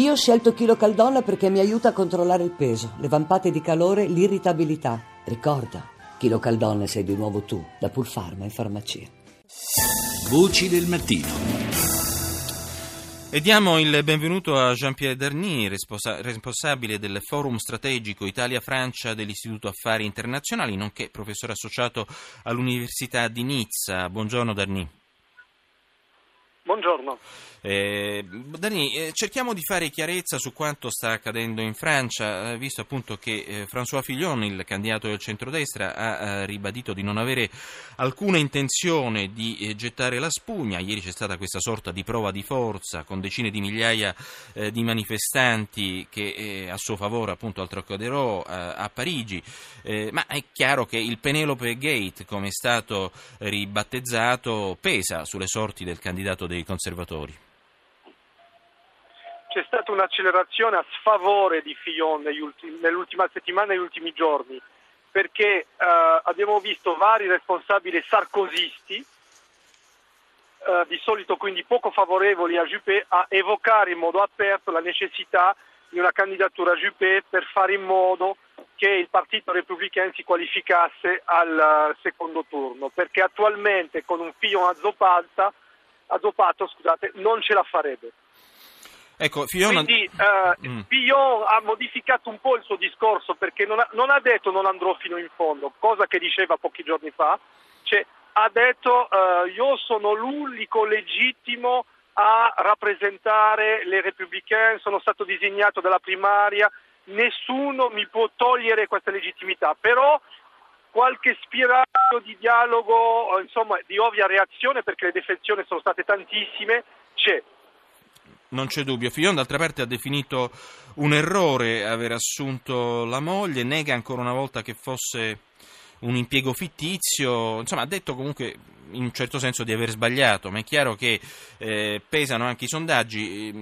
Io ho scelto Chilo Caldonna perché mi aiuta a controllare il peso, le vampate di calore, l'irritabilità. Ricorda, Chilo Caldonna sei di nuovo tu, da Pulfarma in farmacia. Voci del mattino. E diamo il benvenuto a Jean-Pierre Darny, responsa- responsabile del Forum Strategico Italia-Francia dell'Istituto Affari Internazionali, nonché professore associato all'Università di Nizza. Buongiorno Darny. Buongiorno. Eh, Dani, eh, cerchiamo di fare chiarezza su quanto sta accadendo in Francia, eh, visto appunto che eh, François Fillon, il candidato del centrodestra, ha eh, ribadito di non avere alcuna intenzione di gettare la spugna. Ieri c'è stata questa sorta di prova di forza con decine di migliaia di manifestanti che a suo favore appunto al Trocadero a Parigi, ma è chiaro che il Penelope Gate, come è stato ribattezzato, pesa sulle sorti del candidato dei conservatori? C'è stata un'accelerazione a sfavore di Fillon nell'ultima settimana e negli ultimi giorni, perché eh, abbiamo visto vari responsabili sarcosisti, eh, di solito quindi poco favorevoli a Juppé, a evocare in modo aperto la necessità di una candidatura a Juppé per fare in modo che il partito repubblicano si qualificasse al secondo turno, perché attualmente con un Fillon azzopata, azzoppato scusate, non ce la farebbe. Ecco, Fiona... Quindi eh, mm. Fillon ha modificato un po' il suo discorso perché non ha, non ha, detto non andrò fino in fondo, cosa che diceva pochi giorni fa, cioè, ha detto eh, io sono l'unico legittimo a rappresentare le repubblicane, sono stato designato dalla primaria, nessuno mi può togliere questa legittimità, però qualche spiraglio di dialogo, insomma di ovvia reazione perché le defezioni sono state tantissime, c'è. Non c'è dubbio. Fillon d'altra parte ha definito un errore aver assunto la moglie, nega ancora una volta che fosse un impiego fittizio, insomma ha detto comunque in un certo senso di aver sbagliato, ma è chiaro che eh, pesano anche i sondaggi.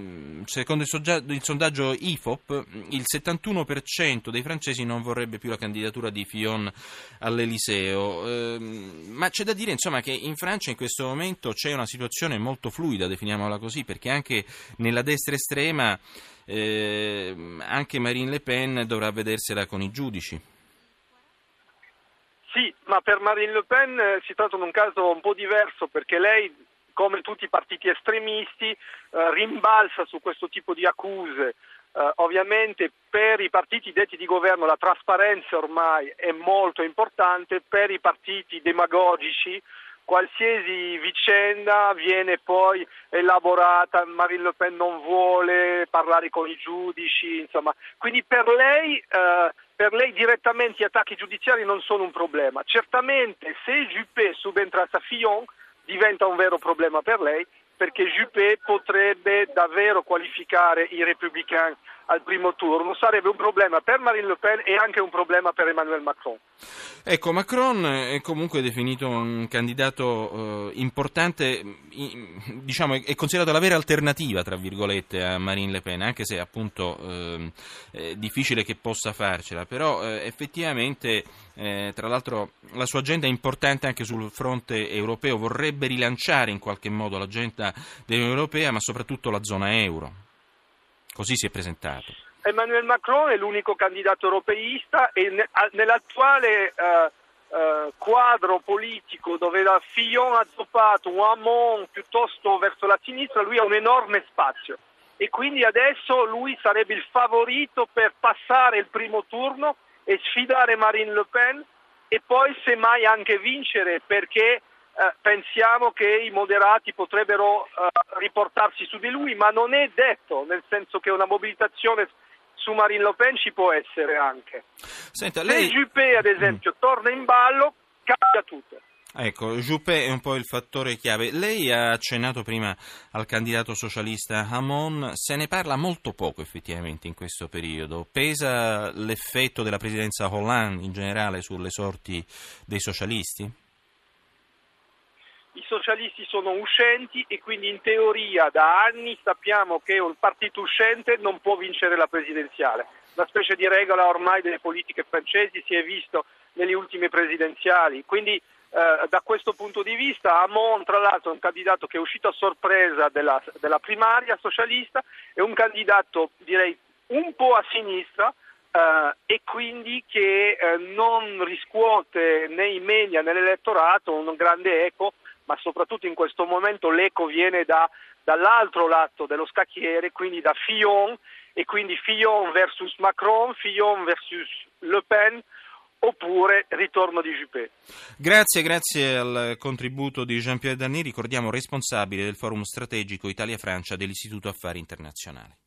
Secondo il, sondaggio IFOP, il 71% dei francesi non vorrebbe più la candidatura di Fillon all'Eliseo. Eh, ma c'è da dire insomma, che in Francia in questo momento c'è una situazione molto fluida, definiamola così, perché anche nella destra estrema eh, anche Marine Le Pen dovrà vedersela con i giudici. Sì, ma per Marine Le Pen eh, si tratta di un caso un po' diverso perché lei, come tutti i partiti estremisti, eh, rimbalza su questo tipo di accuse. Eh, ovviamente per i partiti detti di governo la trasparenza ormai è molto importante, per i partiti demagogici qualsiasi vicenda viene poi elaborata, Marine Le Pen non vuole parlare con i giudici, insomma. Quindi per lei, eh, per lei direttamente gli attacchi giudiziari non sono un problema. Certamente se Juppé subentrasse a Fillon diventa un vero problema per lei perché Juppé potrebbe davvero qualificare i repubblicani al primo turno sarebbe un problema per Marine Le Pen e anche un problema per Emmanuel Macron. Ecco, Macron è comunque definito un candidato eh, importante, diciamo, è considerato la vera alternativa, tra virgolette, a Marine Le Pen, anche se appunto eh, è difficile che possa farcela, però eh, effettivamente, eh, tra l'altro, la sua agenda è importante anche sul fronte europeo, vorrebbe rilanciare in qualche modo l'agenda dell'Unione Europea, ma soprattutto la zona euro. Così si è presentato. Emmanuel Macron è l'unico candidato europeista e nell'attuale eh, eh, quadro politico dove da Fillon ha zoppato un Hamon piuttosto verso la sinistra, lui ha un enorme spazio e quindi adesso lui sarebbe il favorito per passare il primo turno e sfidare Marine Le Pen e poi semmai anche vincere perché eh, pensiamo che i moderati potrebbero eh, riportarsi su di lui, ma non è detto, nel senso che una mobilitazione su Marine Le Pen ci può essere anche. Senta, lei... Se Juppé, ad esempio, mm. torna in ballo, cambia tutto. Ecco, Juppé è un po' il fattore chiave. Lei ha accennato prima al candidato socialista Hamon, se ne parla molto poco effettivamente in questo periodo. Pesa l'effetto della presidenza Hollande in generale sulle sorti dei socialisti? I socialisti sono uscenti e quindi in teoria da anni sappiamo che un partito uscente non può vincere la presidenziale. Una specie di regola ormai delle politiche francesi si è visto nelle ultime presidenziali, quindi eh, da questo punto di vista Amon tra l'altro è un candidato che è uscito a sorpresa della, della primaria socialista, è un candidato direi un po' a sinistra eh, e quindi che eh, non riscuote nei media né nell'elettorato un grande eco, ma soprattutto in questo momento l'eco viene da, dall'altro lato dello scacchiere, quindi da Fillon e quindi Fillon versus Macron, Fillon versus Le Pen oppure ritorno di Juppé. Grazie, grazie al contributo di Jean-Pierre Danny, ricordiamo responsabile del forum strategico Italia-Francia dell'Istituto Affari Internazionali.